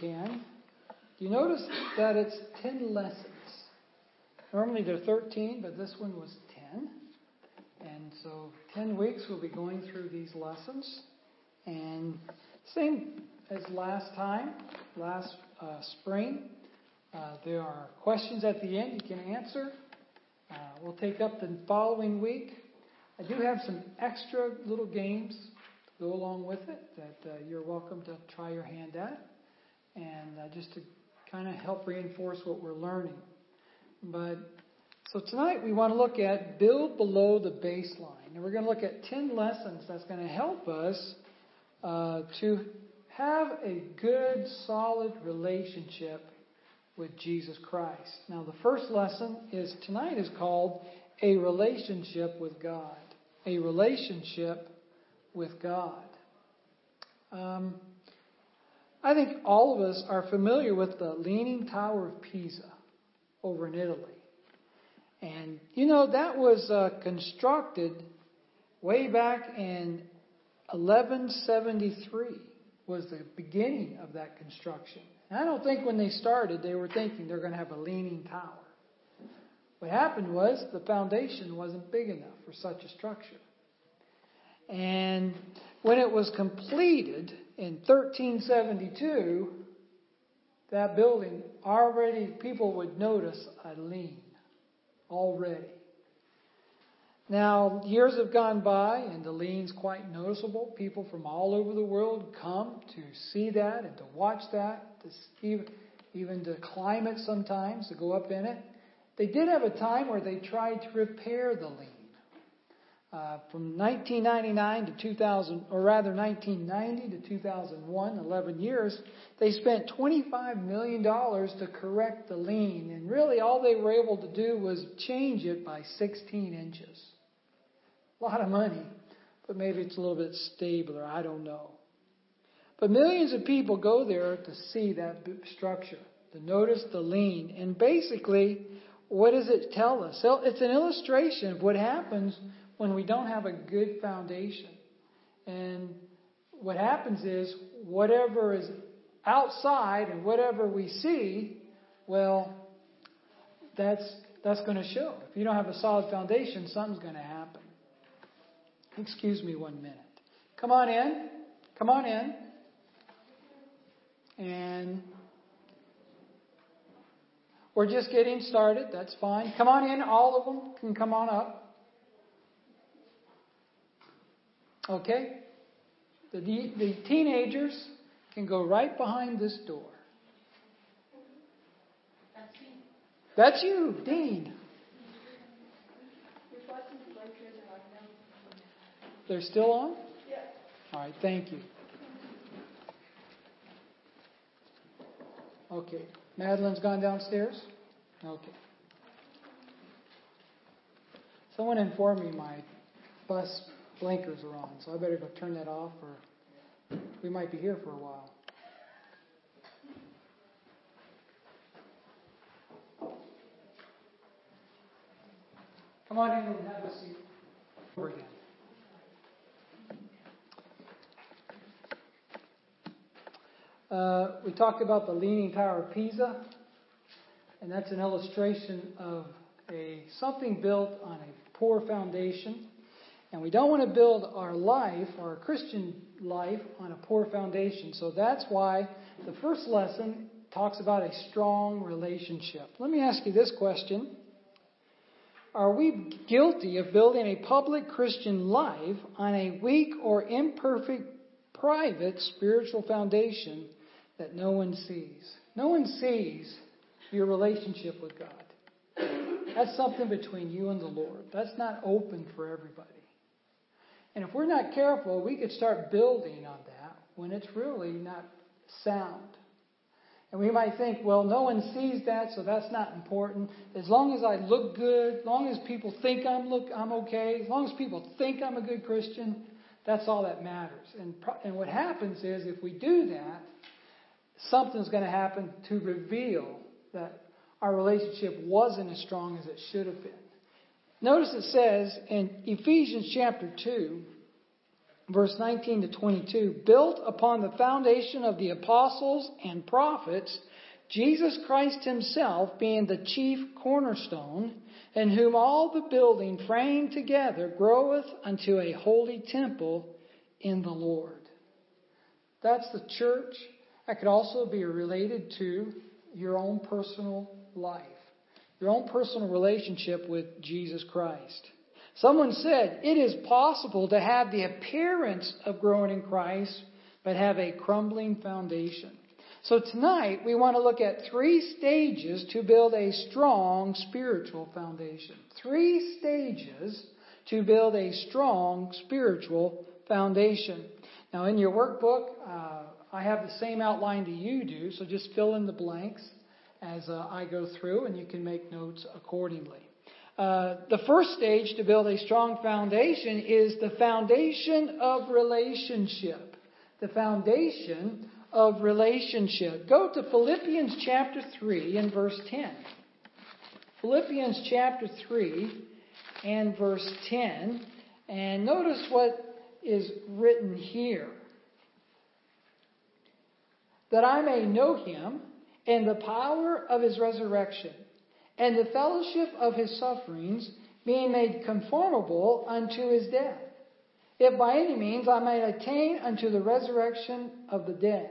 can, you notice that it's 10 lessons. Normally they're 13, but this one was 10. And so 10 weeks we'll be going through these lessons. And same as last time, last uh, spring, uh, there are questions at the end you can answer. Uh, we'll take up the following week. I do have some extra little games to go along with it that uh, you're welcome to try your hand at, and uh, just to kind of help reinforce what we're learning. But so tonight we want to look at build below the baseline, and we're going to look at ten lessons that's going to help us uh, to have a good, solid relationship with Jesus Christ. Now, the first lesson is tonight is called a relationship with God. A relationship with God. Um, I think all of us are familiar with the Leaning Tower of Pisa over in Italy. And, you know, that was uh, constructed way back in 1173 was the beginning of that construction. And I don't think when they started they were thinking they're going to have a leaning tower. What happened was the foundation wasn't big enough for such a structure. And when it was completed in 1372, that building already, people would notice a lean already. Now, years have gone by and the lean's quite noticeable. People from all over the world come to see that and to watch that, to even, even to climb it sometimes, to go up in it. They did have a time where they tried to repair the lean. Uh, from 1999 to 2000, or rather 1990 to 2001, 11 years, they spent $25 million to correct the lean. And really all they were able to do was change it by 16 inches. A lot of money, but maybe it's a little bit stabler. I don't know. But millions of people go there to see that structure, to notice the lean. And basically, what does it tell us? It's an illustration of what happens when we don't have a good foundation. And what happens is, whatever is outside and whatever we see, well, that's, that's going to show. If you don't have a solid foundation, something's going to happen. Excuse me one minute. Come on in. Come on in. And we're just getting started. That's fine. Come on in. All of them can come on up. Okay? The, the teenagers can go right behind this door. That's you, Dean. They're still on? Yes. All right, thank you. Okay. Madeline's gone downstairs? Okay. Someone informed me my bus blinkers are on, so I better go turn that off or we might be here for a while. Come on in and have a seat. Over again. Uh, we talked about the Leaning Tower of Pisa, and that's an illustration of a something built on a poor foundation. And we don't want to build our life, our Christian life, on a poor foundation. So that's why the first lesson talks about a strong relationship. Let me ask you this question Are we guilty of building a public Christian life on a weak or imperfect private spiritual foundation that no one sees. No one sees your relationship with God. That's something between you and the Lord. That's not open for everybody. And if we're not careful, we could start building on that when it's really not sound. And we might think, well, no one sees that, so that's not important. As long as I look good, as long as people think I'm look I'm okay, as long as people think I'm a good Christian, that's all that matters. And and what happens is if we do that, something's going to happen to reveal that our relationship wasn't as strong as it should have been. Notice it says in Ephesians chapter 2, verse 19 to 22, built upon the foundation of the apostles and prophets, Jesus Christ himself being the chief cornerstone, in whom all the building framed together groweth unto a holy temple in the Lord. That's the church. That could also be related to your own personal life, your own personal relationship with Jesus Christ. Someone said it is possible to have the appearance of growing in Christ, but have a crumbling foundation. So tonight we want to look at three stages to build a strong spiritual foundation. Three stages to build a strong spiritual foundation. Now in your workbook, uh, I have the same outline that you do, so just fill in the blanks as uh, I go through and you can make notes accordingly. Uh, the first stage to build a strong foundation is the foundation of relationship. The foundation of relationship. Go to Philippians chapter 3 and verse 10. Philippians chapter 3 and verse 10. And notice what is written here. That I may know him and the power of his resurrection and the fellowship of his sufferings, being made conformable unto his death, if by any means I might attain unto the resurrection of the dead.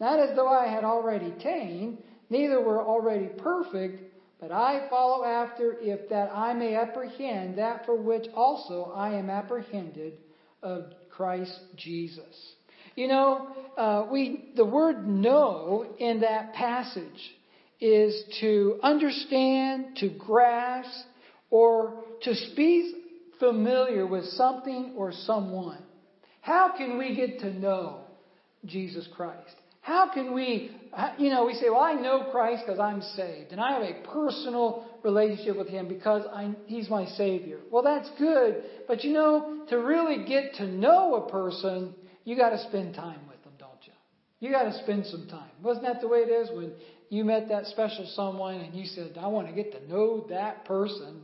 Not as though I had already attained, neither were already perfect, but I follow after, if that I may apprehend that for which also I am apprehended of Christ Jesus. You know, uh, we the word know in that passage is to understand, to grasp, or to be familiar with something or someone. How can we get to know Jesus Christ? How can we, you know, we say, well, I know Christ because I'm saved, and I have a personal relationship with Him because I, He's my Savior. Well, that's good, but you know, to really get to know a person, you got to spend time with them, don't you? You got to spend some time. Wasn't that the way it is when you met that special someone and you said, I want to get to know that person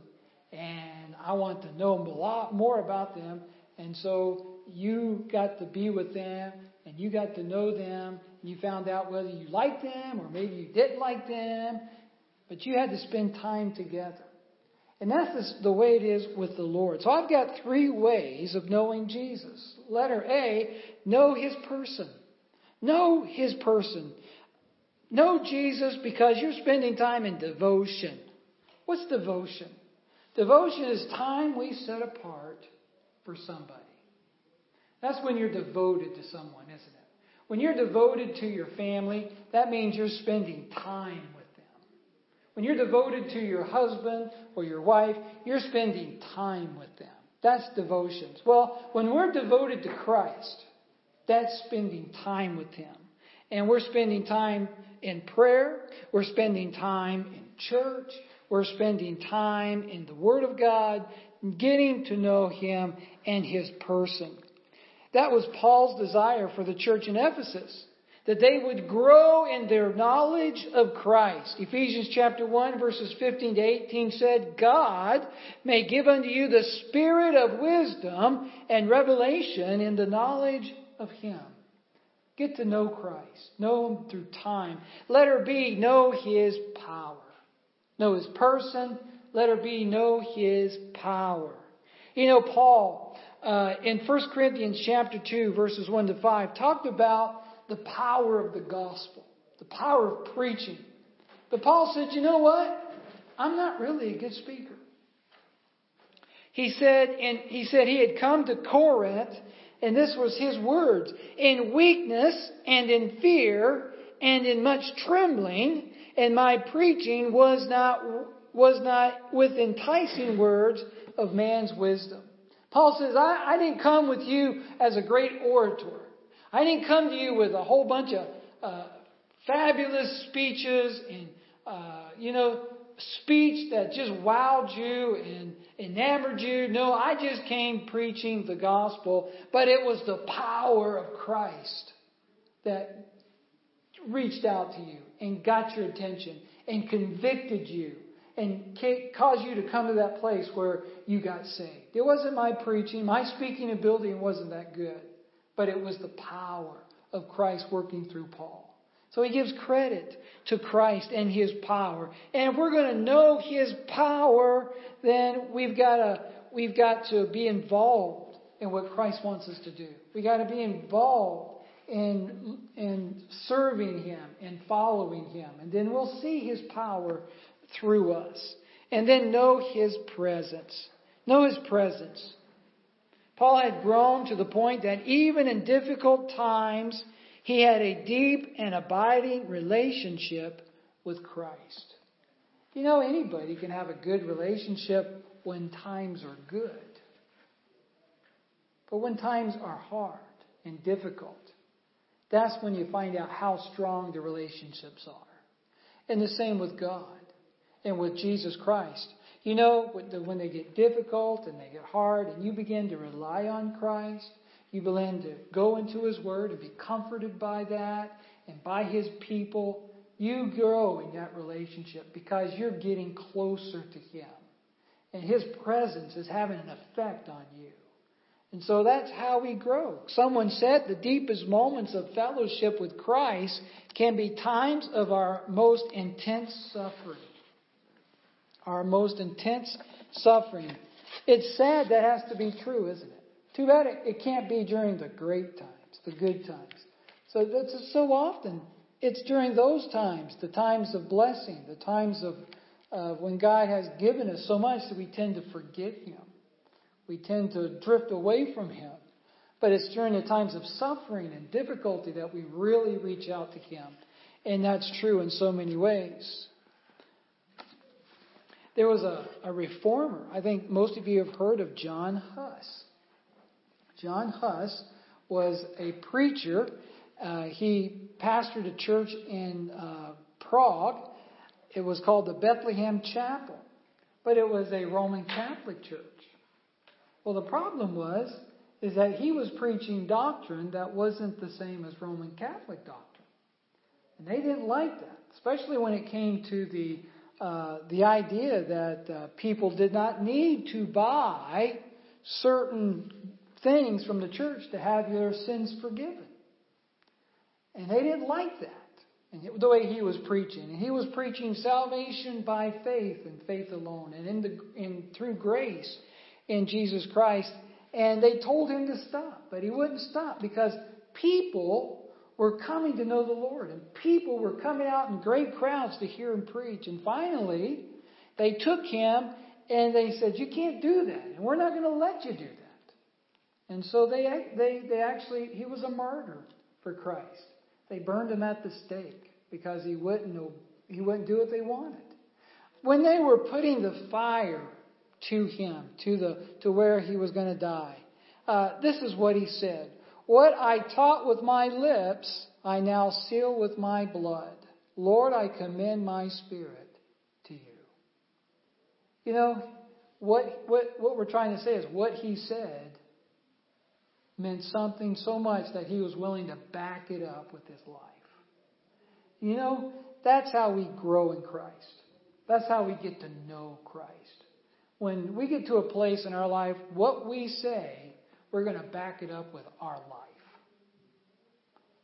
and I want to know a lot more about them. And so you got to be with them and you got to know them. And you found out whether you liked them or maybe you didn't like them, but you had to spend time together. And that's the way it is with the Lord. So I've got three ways of knowing Jesus. Letter A, know his person. Know his person. Know Jesus because you're spending time in devotion. What's devotion? Devotion is time we set apart for somebody. That's when you're devoted to someone, isn't it? When you're devoted to your family, that means you're spending time. When you're devoted to your husband or your wife, you're spending time with them. That's devotions. Well, when we're devoted to Christ, that's spending time with Him. And we're spending time in prayer. We're spending time in church. We're spending time in the Word of God, getting to know Him and His person. That was Paul's desire for the church in Ephesus. That they would grow in their knowledge of Christ. Ephesians chapter 1 verses 15 to 18 said, God may give unto you the spirit of wisdom and revelation in the knowledge of Him. Get to know Christ. Know Him through time. Let her be know His power. Know His person. Let her be know His power. You know, Paul, uh, in 1 Corinthians chapter 2, verses 1 to 5, talked about the power of the gospel, the power of preaching. But Paul said, you know what? I'm not really a good speaker. He said, and he said he had come to Corinth and this was his words, in weakness and in fear and in much trembling, and my preaching was not, was not with enticing words of man's wisdom. Paul says, I, I didn't come with you as a great orator. I didn't come to you with a whole bunch of uh, fabulous speeches and, uh, you know, speech that just wowed you and enamored you. No, I just came preaching the gospel, but it was the power of Christ that reached out to you and got your attention and convicted you and caused you to come to that place where you got saved. It wasn't my preaching, my speaking ability wasn't that good, but it was the power of Christ working through Paul. So he gives credit to Christ and his power. And if we're going to know his power, then we've got to, we've got to be involved in what Christ wants us to do. We've got to be involved in, in serving him and following him. And then we'll see his power through us. And then know His presence. Know His presence. Paul had grown to the point that even in difficult times, he had a deep and abiding relationship with Christ. You know, anybody can have a good relationship when times are good. But when times are hard and difficult, that's when you find out how strong the relationships are. And the same with God and with Jesus Christ. You know, when they get difficult and they get hard, and you begin to rely on Christ, you begin to go into His Word and be comforted by that and by His people, you grow in that relationship because you're getting closer to Him. And His presence is having an effect on you. And so that's how we grow. Someone said the deepest moments of fellowship with Christ can be times of our most intense suffering our most intense suffering. It's sad that has to be true, isn't it? Too bad it, it can't be during the great times, the good times. So that's so often it's during those times, the times of blessing, the times of uh, when God has given us so much that we tend to forget Him. We tend to drift away from Him. But it's during the times of suffering and difficulty that we really reach out to Him. And that's true in so many ways. There was a, a reformer. I think most of you have heard of John Huss. John Huss was a preacher. Uh, he pastored a church in uh, Prague. It was called the Bethlehem Chapel, but it was a Roman Catholic church. Well, the problem was is that he was preaching doctrine that wasn't the same as Roman Catholic doctrine, and they didn't like that, especially when it came to the uh, the idea that uh, people did not need to buy certain things from the church to have their sins forgiven. And they didn't like that. And the way he was preaching. And he was preaching salvation by faith and faith alone and in the, in, through grace in Jesus Christ. And they told him to stop, but he wouldn't stop because people were coming to know the Lord, and people were coming out in great crowds to hear him preach. And finally, they took him and they said, "You can't do that, and we're not going to let you do that." And so they they they actually he was a martyr for Christ. They burned him at the stake because he wouldn't he wouldn't do what they wanted. When they were putting the fire to him to the to where he was going to die, uh, this is what he said. What I taught with my lips, I now seal with my blood. Lord, I commend my spirit to you. You know, what, what, what we're trying to say is what he said meant something so much that he was willing to back it up with his life. You know, that's how we grow in Christ. That's how we get to know Christ. When we get to a place in our life, what we say we're going to back it up with our life.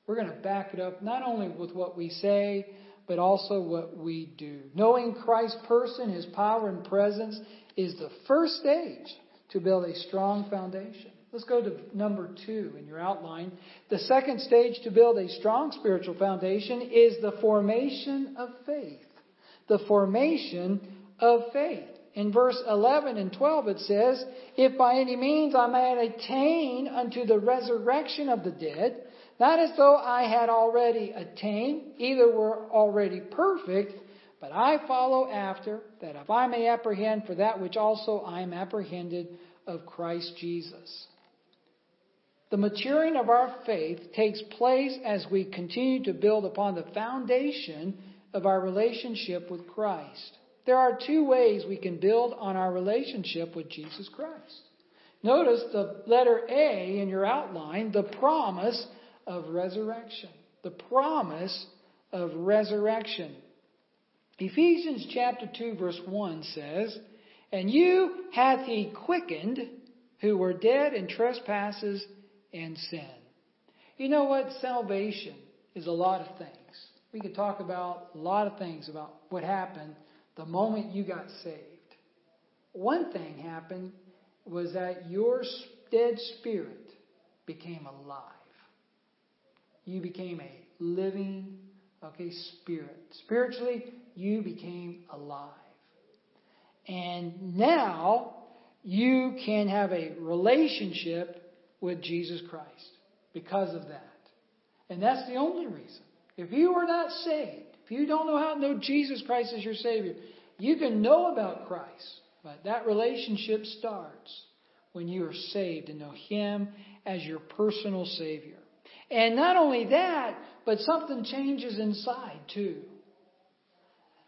We're going to back it up not only with what we say, but also what we do. Knowing Christ's person, His power and presence is the first stage to build a strong foundation. Let's go to number two in your outline. The second stage to build a strong spiritual foundation is the formation of faith. The formation of faith. In verse 11 and 12 it says, If by any means I may attain unto the resurrection of the dead, not as though I had already attained, either were already perfect, but I follow after, that if I may apprehend for that which also I am apprehended of Christ Jesus. The maturing of our faith takes place as we continue to build upon the foundation of our relationship with Christ. There are two ways we can build on our relationship with Jesus Christ. Notice the letter A in your outline, the promise of resurrection. The promise of resurrection. Ephesians chapter 2 verse 1 says, And you hath he quickened who were dead in trespasses and sin. You know what? Salvation is a lot of things. We could talk about a lot of things about what happened the moment you got saved. One thing happened was that your dead spirit became alive. You became a living, okay, spirit. Spiritually, you became alive. And now you can have a relationship with Jesus Christ because of that. And that's the only reason. If you are not saved, if you don't know how to know Jesus Christ as your Savior, you can know about Christ, but that relationship starts when you are saved and know Him as your personal Savior. And not only that, but something changes inside too.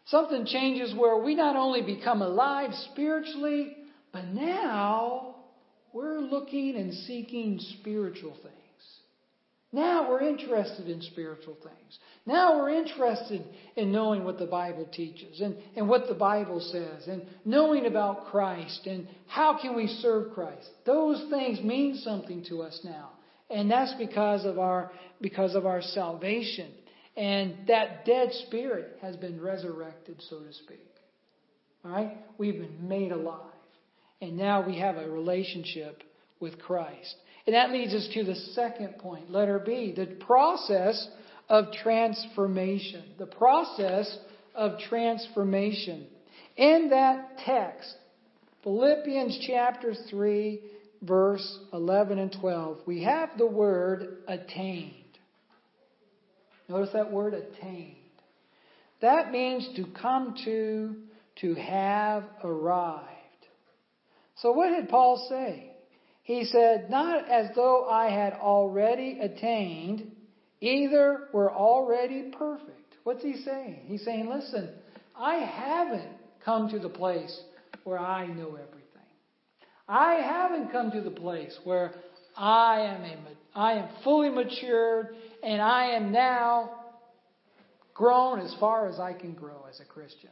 Something changes where we not only become alive spiritually, but now we're looking and seeking spiritual things. Now we're interested in spiritual things. Now we're interested in knowing what the Bible teaches and, and what the Bible says and knowing about Christ and how can we serve Christ. Those things mean something to us now. And that's because of our, because of our salvation. And that dead spirit has been resurrected, so to speak. Alright? We've been made alive. And now we have a relationship with Christ. And that leads us to the second point, letter B, the process of transformation. The process of transformation. In that text, Philippians chapter 3, verse 11 and 12, we have the word attained. Notice that word attained. That means to come to, to have arrived. So what did Paul say? He said, Not as though I had already attained, either were already perfect. What's he saying? He's saying, Listen, I haven't come to the place where I know everything. I haven't come to the place where I am a, I am fully matured and I am now grown as far as I can grow as a Christian.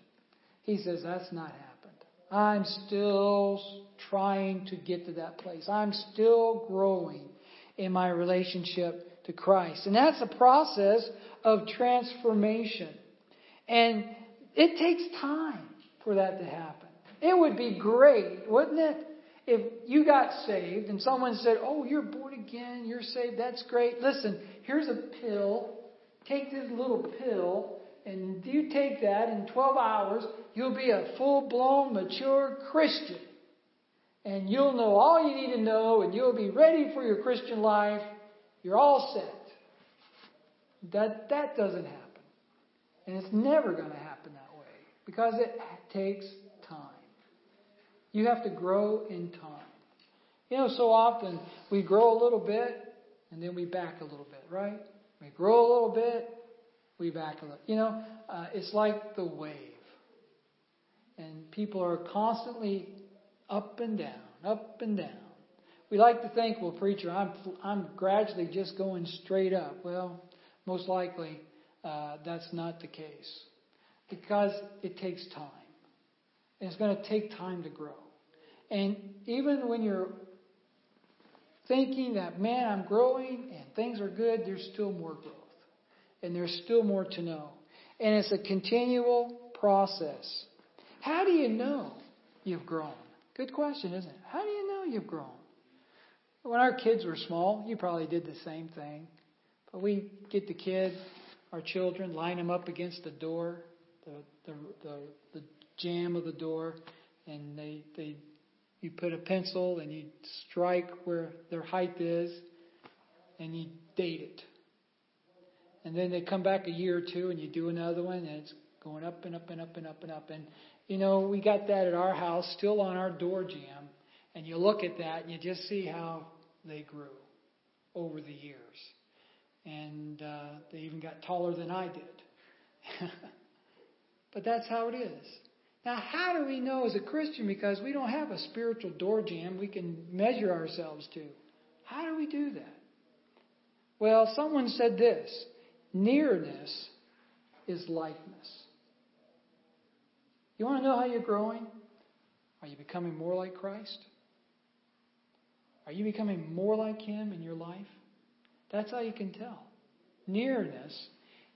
He says that's not happening. I'm still trying to get to that place. I'm still growing in my relationship to Christ. And that's a process of transformation. And it takes time for that to happen. It would be great, wouldn't it? If you got saved and someone said, Oh, you're born again, you're saved, that's great. Listen, here's a pill. Take this little pill and you take that in 12 hours, you'll be a full blown, mature Christian. And you'll know all you need to know, and you'll be ready for your Christian life. You're all set. That, that doesn't happen. And it's never going to happen that way because it takes time. You have to grow in time. You know, so often we grow a little bit and then we back a little bit, right? We grow a little bit we back a little. You know, uh, it's like the wave. And people are constantly up and down, up and down. We like to think, well, preacher, I'm, I'm gradually just going straight up. Well, most likely uh, that's not the case because it takes time. And it's going to take time to grow. And even when you're thinking that, man, I'm growing and things are good, there's still more growth and there's still more to know. And it's a continual process. How do you know you've grown? Good question, isn't it? How do you know you've grown? When our kids were small, you probably did the same thing. But we get the kid, our children, line them up against the door, the the the, the jamb of the door, and they they you put a pencil and you strike where their height is, and you date it and then they come back a year or two and you do another one and it's going up and up and up and up and up and you know we got that at our house still on our door jamb and you look at that and you just see how they grew over the years. And uh, they even got taller than I did. But that's how it is. Now how do we know as a Christian because we don't have a spiritual door jamb we can measure ourselves to? How do we do that? Well someone said this Nearness is likeness. You want to know how you're growing? Are you becoming more like Christ? Are you becoming more like Him in your life? That's how you can tell. Nearness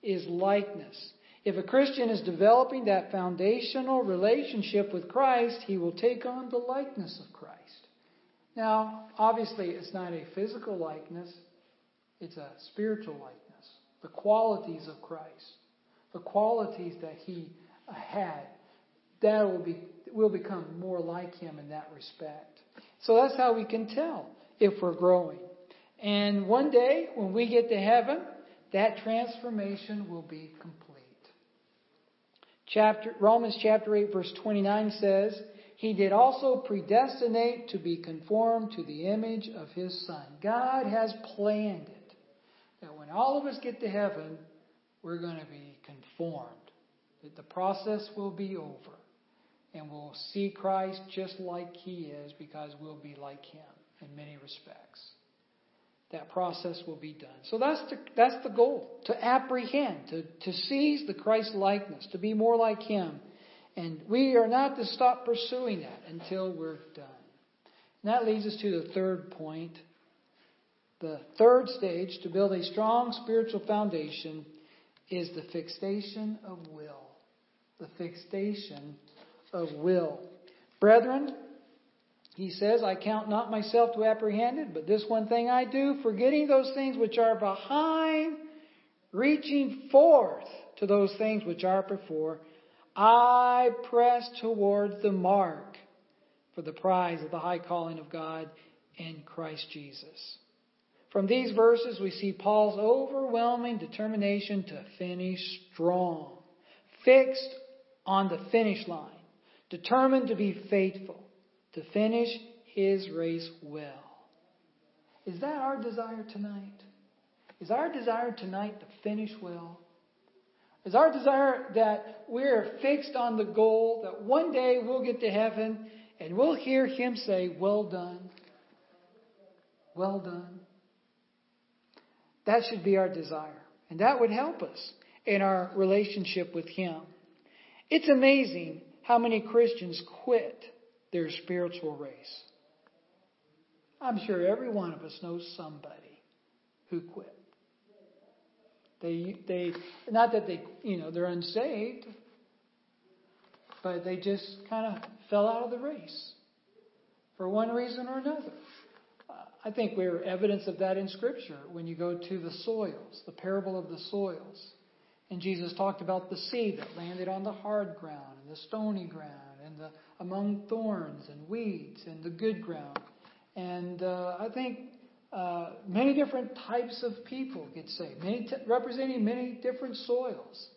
is likeness. If a Christian is developing that foundational relationship with Christ, he will take on the likeness of Christ. Now, obviously, it's not a physical likeness, it's a spiritual likeness. The qualities of Christ, the qualities that he had, that will, be, will become more like him in that respect. So that's how we can tell if we're growing. And one day, when we get to heaven, that transformation will be complete. Chapter, Romans chapter 8 verse 29 says, He did also predestinate to be conformed to the image of His Son. God has planned it. That when all of us get to heaven, we're going to be conformed. That the process will be over. And we'll see Christ just like He is because we'll be like Him in many respects that process will be done. So that's the, that's the goal to apprehend, to, to seize the Christ likeness, to be more like Him. And we are not to stop pursuing that until we're done. And that leads us to the third point. The third stage to build a strong spiritual foundation is the fixation of will. The fixation of will. Brethren, he says, I count not myself to apprehend it, but this one thing I do, forgetting those things which are behind, reaching forth to those things which are before, I press towards the mark for the prize of the high calling of God in Christ Jesus. From these verses, we see Paul's overwhelming determination to finish strong, fixed on the finish line, determined to be faithful to finish his race well. Is that our desire tonight? Is our desire tonight to finish well? Is our desire that we're fixed on the goal that one day we'll get to heaven and we'll hear him say, Well done? Well done. That should be our desire. And that would help us in our relationship with him. It's amazing how many Christians quit their spiritual race. I'm sure every one of us knows somebody who quit. They, they, not that they, you know, they're unsaved, but they just kind of fell out of the race for one reason or another. I think we're evidence of that in Scripture when you go to the soils, the parable of the soils. And Jesus talked about the seed that landed on the hard ground and the stony ground and the among thorns and weeds and the good ground. And uh, I think uh, many different types of people get saved, many t- representing many different soils.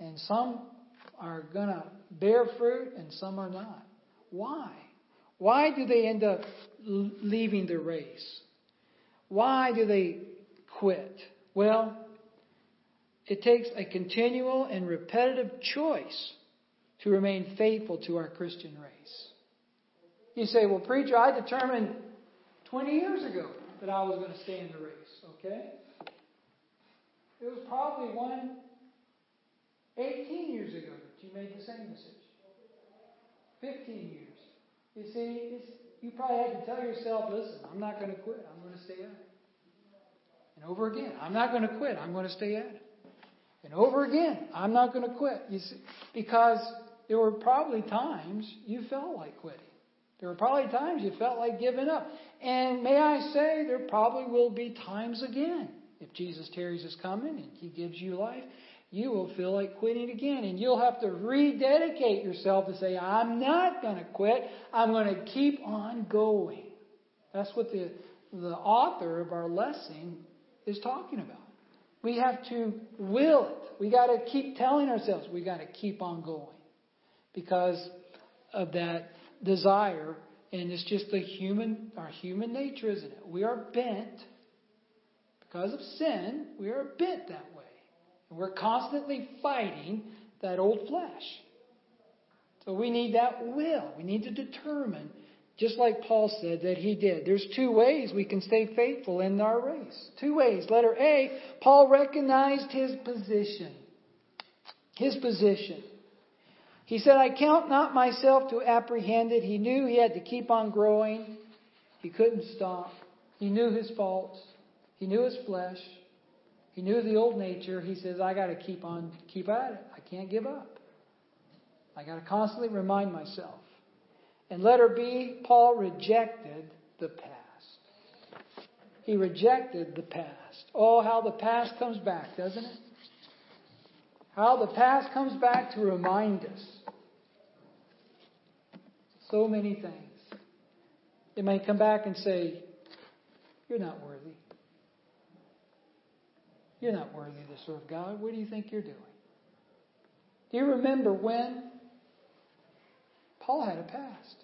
And some are going to bear fruit and some are not. Why? Why do they end up leaving the race? Why do they quit? Well, it takes a continual and repetitive choice to remain faithful to our Christian race. You say, well, preacher, I determined 20 years ago that I was going to stay in the race, okay? It was probably one 18 years ago that you made the same decision. 15 years. You see, you probably had to tell yourself, listen, I'm not going to quit. I'm going to stay at it. And over again, I'm not going to quit. I'm going to stay at it. And over again, I'm not going to quit. You see, because there were probably times you felt like quitting. There were probably times you felt like giving up. And may I say, there probably will be times again. If Jesus tarries his coming and he gives you life, you will feel like quitting again. And you'll have to rededicate yourself to say, I'm not going to quit. I'm going to keep on going. That's what the, the author of our lesson is talking about. We have to will it. We got to keep telling ourselves we got to keep on going because of that desire. And it's just the human, our human nature, isn't it? We are bent because of sin. We are bent that way, and we're constantly fighting that old flesh. So we need that will. We need to determine, just like Paul said that he did. There's two ways we can stay faithful in our race. Two ways. Letter A, Paul recognized his position. His position. He said, I count not myself to apprehend it. He knew he had to keep on growing. He couldn't stop. He knew his faults. He knew his flesh. He knew the old nature. He says, I got to keep on, keep at it. I can't give up. I got to constantly remind myself. And letter B, Paul rejected the past. He rejected the past. Oh, how the past comes back, doesn't it? How the past comes back to remind us. So many things. It may come back and say, You're not worthy. You're not worthy to serve God. What do you think you're doing? Do you remember when Paul had a past?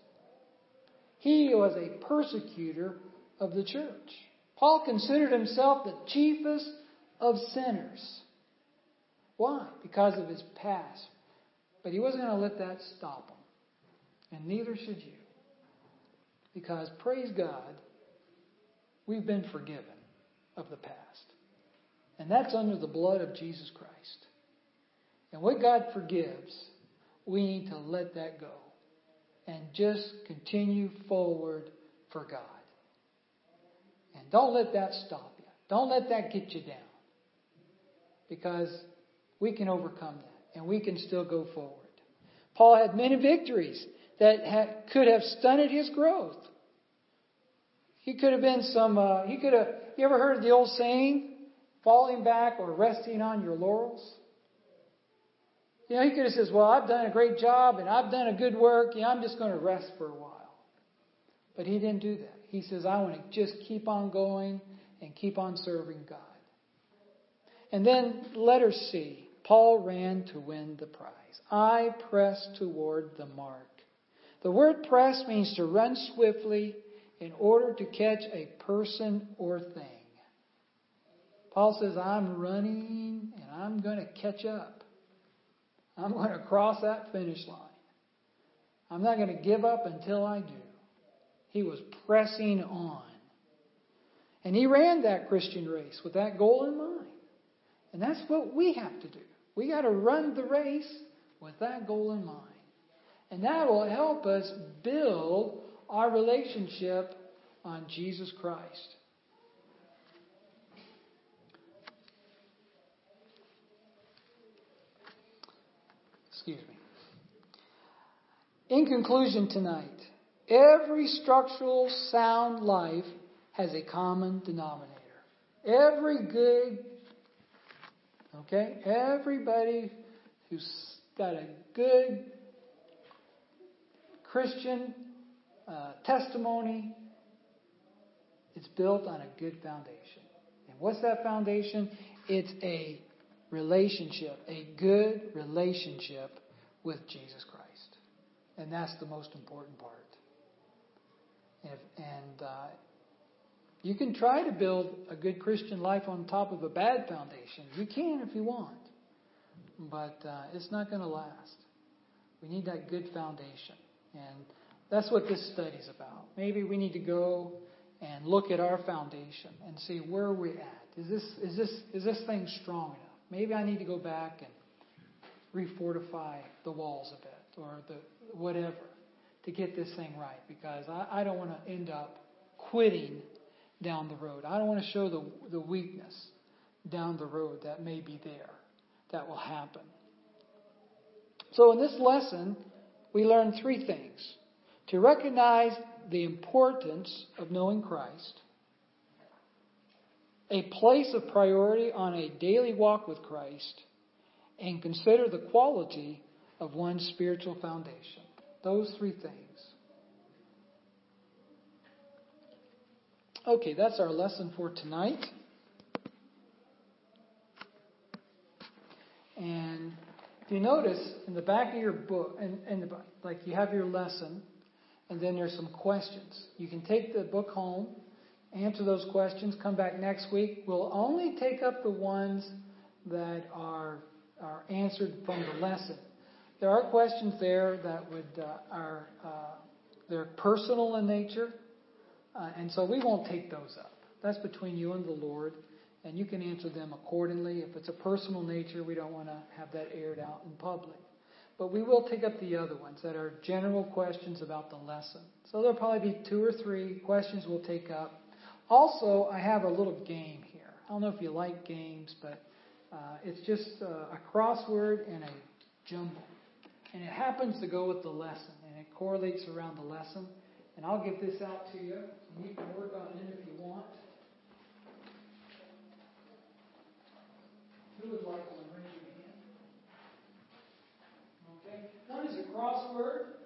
He was a persecutor of the church. Paul considered himself the chiefest of sinners. Why? Because of his past. But he wasn't going to let that stop him. And neither should you. Because, praise God, we've been forgiven of the past. And that's under the blood of Jesus Christ. And what God forgives, we need to let that go and just continue forward for God. And don't let that stop you. Don't let that get you down. Because we can overcome that and we can still go forward. Paul had many victories that could have stunted his growth. He could have been some, uh, he could have, you ever heard the old saying, falling back or resting on your laurels? You know, he could have said, well, I've done a great job and I've done a good work. Yeah, I'm just going to rest for a while. But he didn't do that. He says, I want to just keep on going and keep on serving God. And then letter C, Paul ran to win the prize. I press toward the mark. The word press means to run swiftly in order to catch a person or thing. Paul says, I'm running and I'm going to catch up. I'm going to cross that finish line. I'm not going to give up until I do. He was pressing on. And he ran that Christian race with that goal in mind. And that's what we have to do. We got to run the race with that goal in mind. And that will help us build our relationship on Jesus Christ. Excuse me. In conclusion tonight, every structural sound life has a common denominator. Every good, okay, everybody who's got a good Christian uh, testimony, it's built on a good foundation. And what's that foundation? It's a relationship, a good relationship with Jesus Christ. And that's the most important part. If, and uh, you can try to build a good Christian life on top of a bad foundation. You can if you want. But uh, it's not going to last. We need that good foundation. And that's what this study's about. Maybe we need to go and look at our foundation and see where we're at. Is this, is this, is this thing strong enough? Maybe I need to go back and refortify the walls a bit or the whatever to get this thing right because I, I don't want to end up quitting down the road. I don't want to show the, the weakness down the road that may be there that will happen. So in this lesson, we learn three things. To recognize the importance of knowing Christ, a place of priority on a daily walk with Christ, and consider the quality of one's spiritual foundation. Those three things. Okay, that's our lesson for tonight. And if you notice in the back of your book, and, and like you have your lesson, and then there's some questions. You can take the book home, answer those questions, come back next week. We'll only take up the ones that are are answered from the lesson. There are questions there that would uh, are uh, they're personal in nature, uh, and so we won't take those up. That's between you and the Lord, and you can answer them accordingly. If it's a personal nature, we don't want to have that aired out in public. but we will take up the other ones that are general questions about the lesson. So there'll probably be two or three questions we'll take up. Also, I have a little game here. I don't know if you like games, but uh, it's just uh, a crossword and a jumble. And it happens to go with the lesson, and it correlates around the lesson. And I'll get this out to you. and You can work on it if you want. Who would like one? Raise your hand. Okay. One is a crossword,